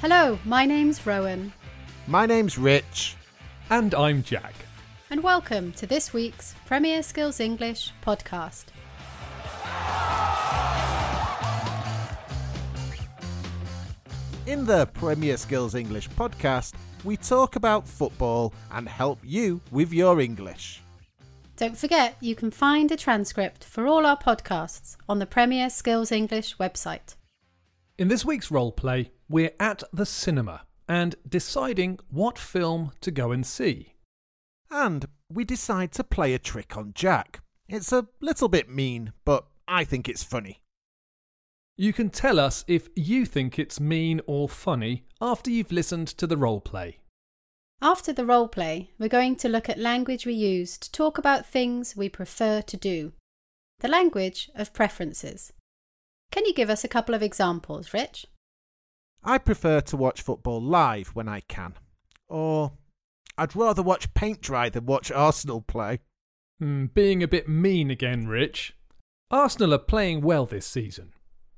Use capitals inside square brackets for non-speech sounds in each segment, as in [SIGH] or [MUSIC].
Hello, my name's Rowan, My name's Rich. And I'm Jack. and welcome to this week's Premier Skills English podcast. In the Premier Skills English podcast, we talk about football and help you with your English. Don't forget, you can find a transcript for all our podcasts on the Premier Skills English website. In this week's role play, we're at the cinema and deciding what film to go and see. And we decide to play a trick on Jack. It's a little bit mean, but I think it's funny. You can tell us if you think it's mean or funny after you've listened to the role play. After the role play, we're going to look at language we use to talk about things we prefer to do. The language of preferences. Can you give us a couple of examples, Rich? I prefer to watch football live when I can. Or I'd rather watch paint dry than watch Arsenal play. Hmm, being a bit mean again, Rich. Arsenal are playing well this season.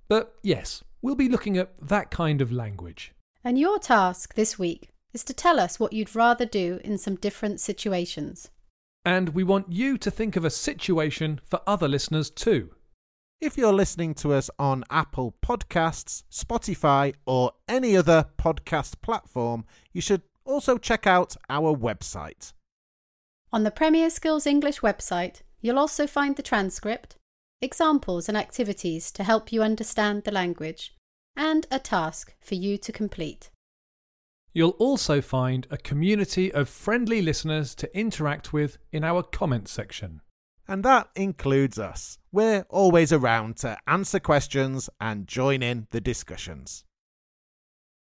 But yes, we'll be looking at that kind of language. And your task this week is to tell us what you'd rather do in some different situations. And we want you to think of a situation for other listeners too. If you're listening to us on Apple Podcasts, Spotify, or any other podcast platform, you should also check out our website. On the Premier Skills English website, you'll also find the transcript, examples and activities to help you understand the language, and a task for you to complete. You'll also find a community of friendly listeners to interact with in our comments section. And that includes us. We're always around to answer questions and join in the discussions.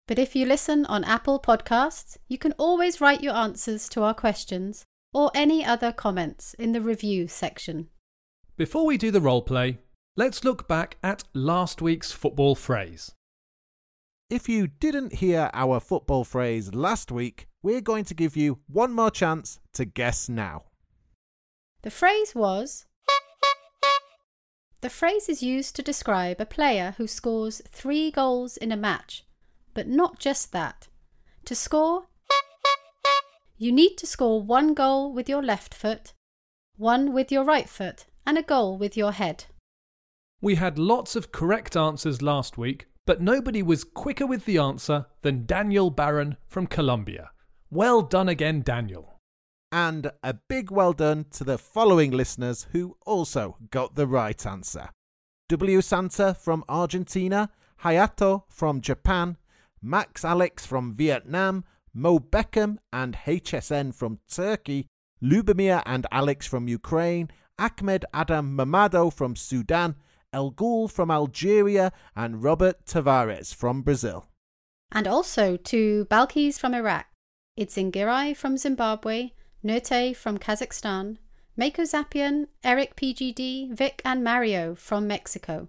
But if you listen on Apple Podcasts, you can always write your answers to our questions or any other comments in the review section. Before we do the role play, let's look back at last week's football phrase. If you didn't hear our football phrase last week, we're going to give you one more chance to guess now. The phrase was The phrase is used to describe a player who scores three goals in a match, but not just that. To score, you need to score one goal with your left foot, one with your right foot, and a goal with your head. We had lots of correct answers last week, but nobody was quicker with the answer than Daniel Barron from Colombia. Well done again, Daniel. And a big well done to the following listeners who also got the right answer W. Santa from Argentina, Hayato from Japan, Max Alex from Vietnam, Mo Beckham and HSN from Turkey, Lubomir and Alex from Ukraine, Ahmed Adam Mamado from Sudan, El Ghul from Algeria, and Robert Tavares from Brazil. And also to Balkis from Iraq, Itzingirai from Zimbabwe, Nurte from Kazakhstan, Mako Zapian, Eric PGD, Vic and Mario from Mexico,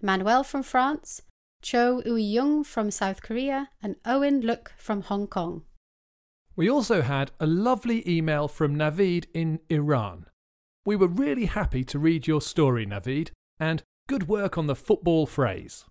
Manuel from France, Cho Uyung from South Korea, and Owen Look from Hong Kong. We also had a lovely email from Navid in Iran. We were really happy to read your story, Navid, and good work on the football phrase.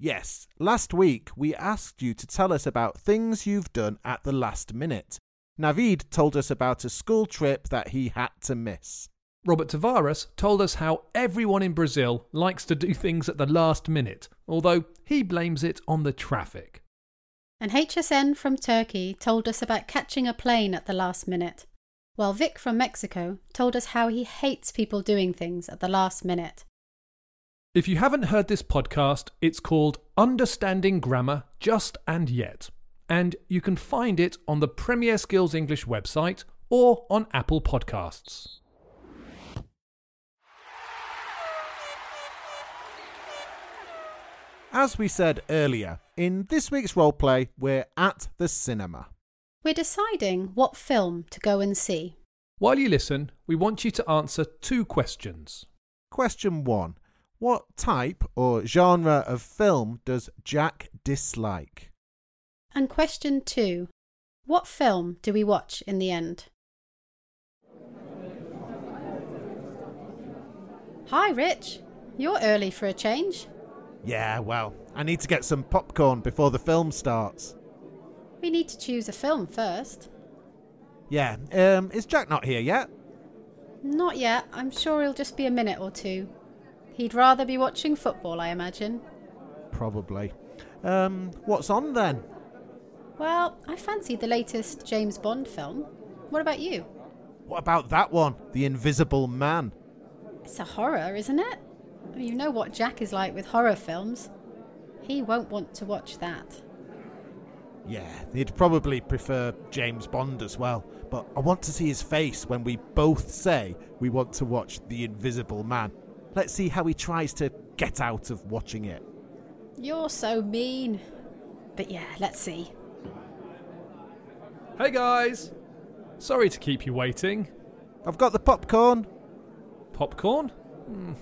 Yes, last week we asked you to tell us about things you've done at the last minute. Navid told us about a school trip that he had to miss. Robert Tavares told us how everyone in Brazil likes to do things at the last minute, although he blames it on the traffic. And HSN from Turkey told us about catching a plane at the last minute, while Vic from Mexico told us how he hates people doing things at the last minute. If you haven't heard this podcast, it's called Understanding Grammar Just and Yet, and you can find it on the Premier Skills English website or on Apple Podcasts. As we said earlier, in this week's roleplay, we're at the cinema. We're deciding what film to go and see. While you listen, we want you to answer two questions. Question 1 What type or genre of film does Jack dislike? And question two What film do we watch in the end? Hi, Rich. You're early for a change. Yeah, well, I need to get some popcorn before the film starts. We need to choose a film first. Yeah, um, is Jack not here yet? Not yet. I'm sure he'll just be a minute or two. He'd rather be watching football, I imagine. Probably. Um, what's on then? Well, I fancied the latest James Bond film. What about you? What about that one? The Invisible Man. It's a horror, isn't it? You know what Jack is like with horror films. He won't want to watch that. Yeah, he'd probably prefer James Bond as well, but I want to see his face when we both say we want to watch The Invisible Man. Let's see how he tries to get out of watching it. You're so mean. But yeah, let's see. Hey guys! Sorry to keep you waiting. I've got the popcorn. Popcorn? Hmm,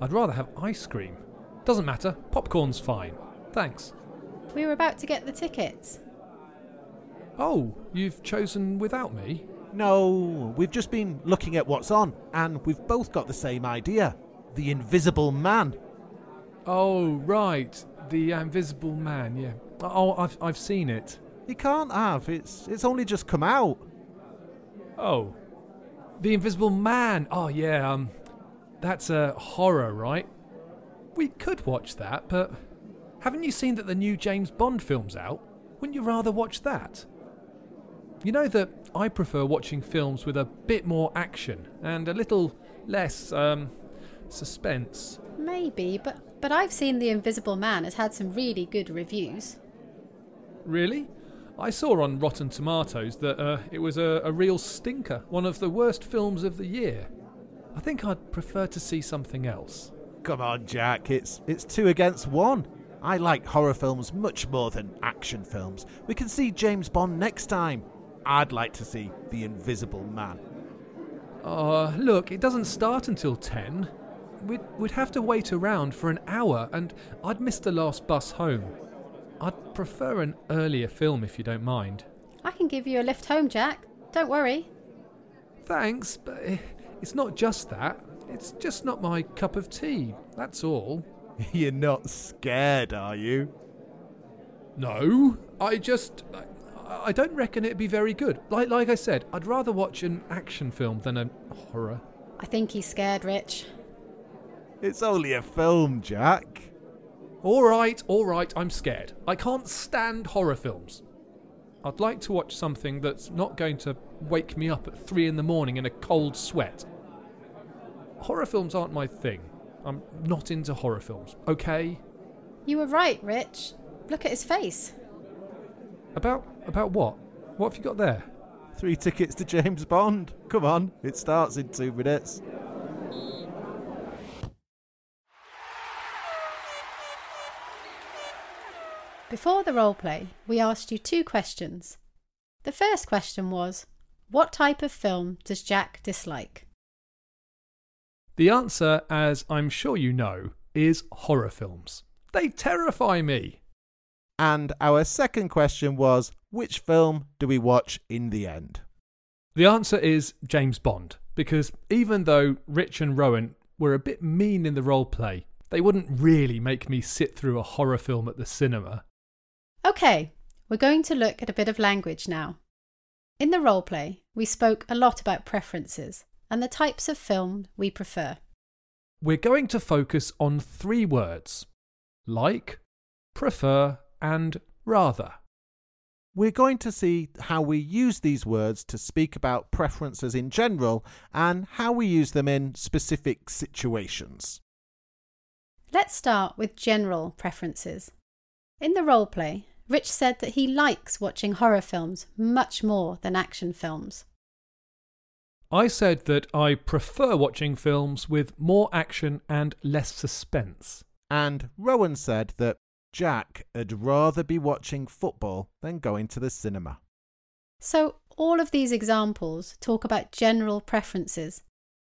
I'd rather have ice cream. Doesn't matter, popcorn's fine. Thanks. We were about to get the tickets. Oh, you've chosen without me? No, we've just been looking at what's on, and we've both got the same idea The Invisible Man. Oh, right. The Invisible Man, yeah. Oh, I've, I've seen it. You can't have, it's, it's only just come out. Oh. The Invisible Man. Oh, yeah, um, that's a horror, right? We could watch that, but haven't you seen that the new James Bond film's out? Wouldn't you rather watch that? You know that I prefer watching films with a bit more action and a little less, um, suspense. Maybe, but but I've seen The Invisible Man has had some really good reviews. Really? I saw on Rotten Tomatoes that uh, it was a, a real stinker, one of the worst films of the year. I think I'd prefer to see something else. Come on, Jack, it's, it's two against one. I like horror films much more than action films. We can see James Bond next time. I'd like to see The Invisible Man. Uh, look, it doesn't start until 10. We'd, we'd have to wait around for an hour, and I'd miss the last bus home. I'd prefer an earlier film if you don't mind. I can give you a lift home, Jack. Don't worry. Thanks, but it's not just that. It's just not my cup of tea, that's all. [LAUGHS] You're not scared, are you? No, I just. I, I don't reckon it'd be very good. Like, like I said, I'd rather watch an action film than a horror. I think he's scared, Rich. It's only a film, Jack. All right, all right, I'm scared. I can't stand horror films. I'd like to watch something that's not going to wake me up at three in the morning in a cold sweat. Horror films aren't my thing. I'm not into horror films, okay? You were right, Rich. Look at his face. About about what? What have you got there? Three tickets to James Bond. Come on, it starts in two minutes. Before the role play, we asked you two questions. The first question was What type of film does Jack dislike? The answer, as I'm sure you know, is horror films. They terrify me. And our second question was Which film do we watch in the end? The answer is James Bond, because even though Rich and Rowan were a bit mean in the role play, they wouldn't really make me sit through a horror film at the cinema. Okay, we're going to look at a bit of language now. In the role play, we spoke a lot about preferences and the types of film we prefer. We're going to focus on three words like, prefer, and rather. We're going to see how we use these words to speak about preferences in general and how we use them in specific situations. Let's start with general preferences. In the role play, Rich said that he likes watching horror films much more than action films. I said that I prefer watching films with more action and less suspense. And Rowan said that Jack would rather be watching football than going to the cinema. So, all of these examples talk about general preferences.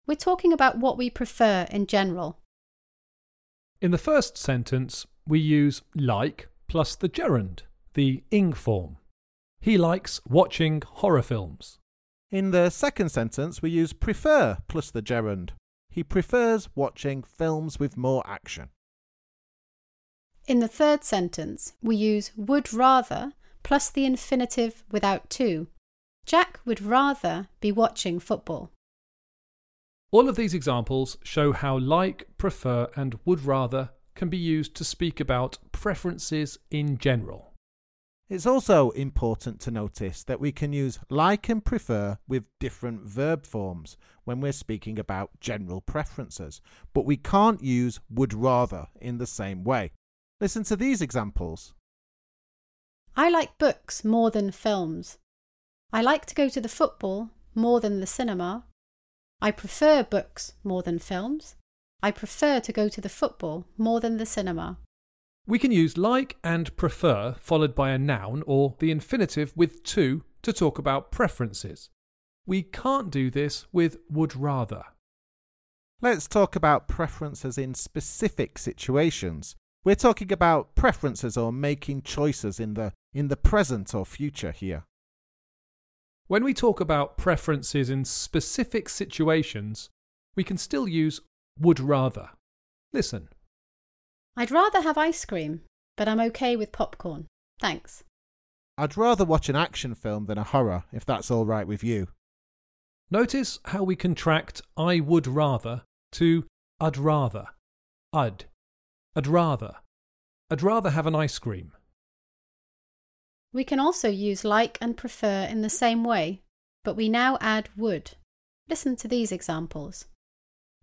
We're talking about what we prefer in general. In the first sentence, we use like plus the gerund, the ing form. He likes watching horror films. In the second sentence, we use prefer plus the gerund. He prefers watching films with more action. In the third sentence, we use would rather plus the infinitive without to. Jack would rather be watching football. All of these examples show how like, prefer, and would rather can be used to speak about preferences in general. It's also important to notice that we can use like and prefer with different verb forms when we're speaking about general preferences, but we can't use would rather in the same way. Listen to these examples. I like books more than films. I like to go to the football more than the cinema. I prefer books more than films. I prefer to go to the football more than the cinema. We can use like and prefer followed by a noun or the infinitive with to to talk about preferences. We can't do this with would rather. Let's talk about preferences in specific situations. We're talking about preferences or making choices in the in the present or future here. When we talk about preferences in specific situations, we can still use would rather. Listen. I'd rather have ice cream, but I'm okay with popcorn. Thanks. I'd rather watch an action film than a horror, if that's all right with you. Notice how we contract I would rather to I'd rather. I'd. I'd rather. I'd rather have an ice cream. We can also use like and prefer in the same way, but we now add would. Listen to these examples.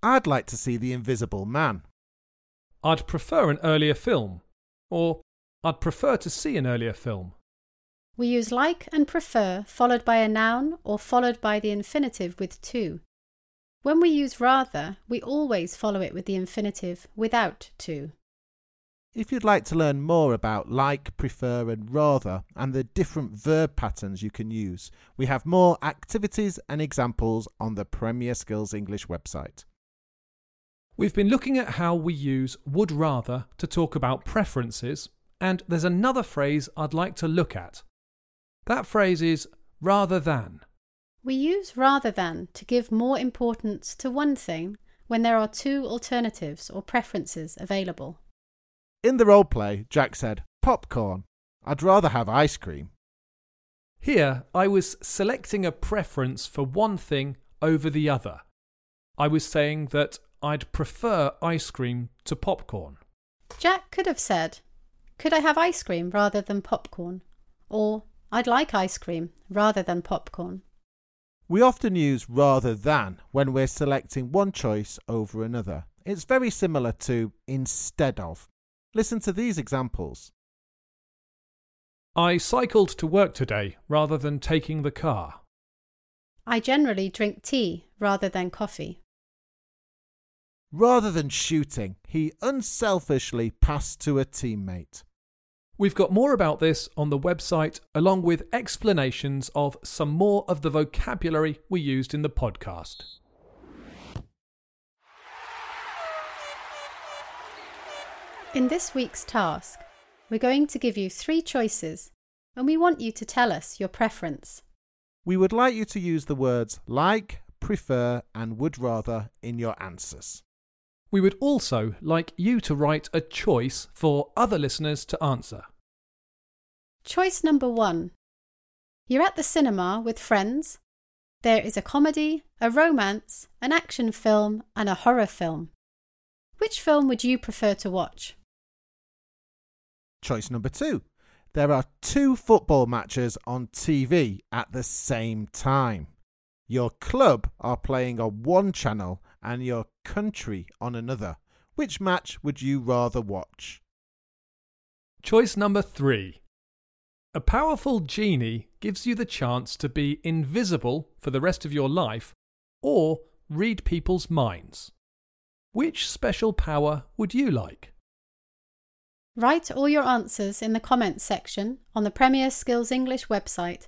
I'd like to see The Invisible Man. I'd prefer an earlier film. Or I'd prefer to see an earlier film. We use like and prefer followed by a noun or followed by the infinitive with to. When we use rather, we always follow it with the infinitive without to. If you'd like to learn more about like, prefer, and rather, and the different verb patterns you can use, we have more activities and examples on the Premier Skills English website. We've been looking at how we use would rather to talk about preferences, and there's another phrase I'd like to look at. That phrase is rather than. We use rather than to give more importance to one thing when there are two alternatives or preferences available. In the role play, Jack said, Popcorn. I'd rather have ice cream. Here, I was selecting a preference for one thing over the other. I was saying that I'd prefer ice cream to popcorn. Jack could have said, Could I have ice cream rather than popcorn? Or, I'd like ice cream rather than popcorn. We often use rather than when we're selecting one choice over another. It's very similar to instead of. Listen to these examples. I cycled to work today rather than taking the car. I generally drink tea rather than coffee. Rather than shooting, he unselfishly passed to a teammate. We've got more about this on the website, along with explanations of some more of the vocabulary we used in the podcast. In this week's task, we're going to give you three choices and we want you to tell us your preference. We would like you to use the words like, prefer, and would rather in your answers. We would also like you to write a choice for other listeners to answer. Choice number one You're at the cinema with friends. There is a comedy, a romance, an action film, and a horror film. Which film would you prefer to watch? Choice number two. There are two football matches on TV at the same time. Your club are playing on one channel and your country on another. Which match would you rather watch? Choice number three. A powerful genie gives you the chance to be invisible for the rest of your life or read people's minds. Which special power would you like? Write all your answers in the comments section on the Premier Skills English website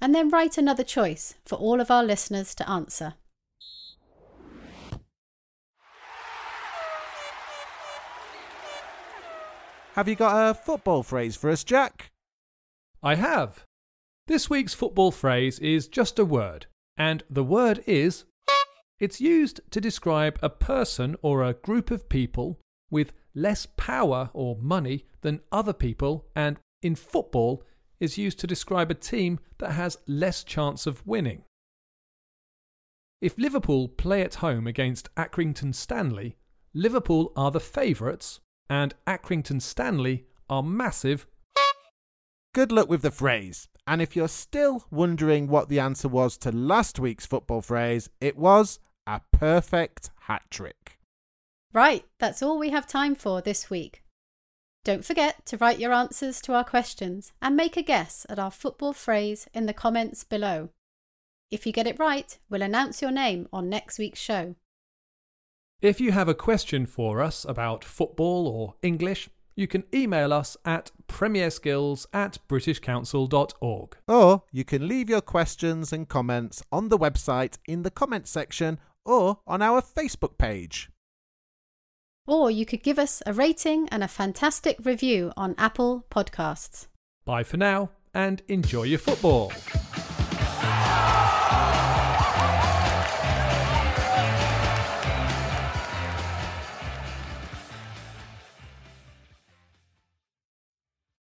and then write another choice for all of our listeners to answer. Have you got a football phrase for us, Jack? I have. This week's football phrase is just a word, and the word is. It's used to describe a person or a group of people with less power or money than other people, and in football is used to describe a team that has less chance of winning. If Liverpool play at home against Accrington Stanley, Liverpool are the favourites and Accrington Stanley are massive. Good luck with the phrase. And if you're still wondering what the answer was to last week's football phrase, it was a perfect hat trick. Right, that's all we have time for this week. Don't forget to write your answers to our questions and make a guess at our football phrase in the comments below. If you get it right, we'll announce your name on next week's show. If you have a question for us about football or English, you can email us at premierskills at britishcouncil.org. Or you can leave your questions and comments on the website in the comments section or on our Facebook page. Or you could give us a rating and a fantastic review on Apple Podcasts. Bye for now and enjoy your football.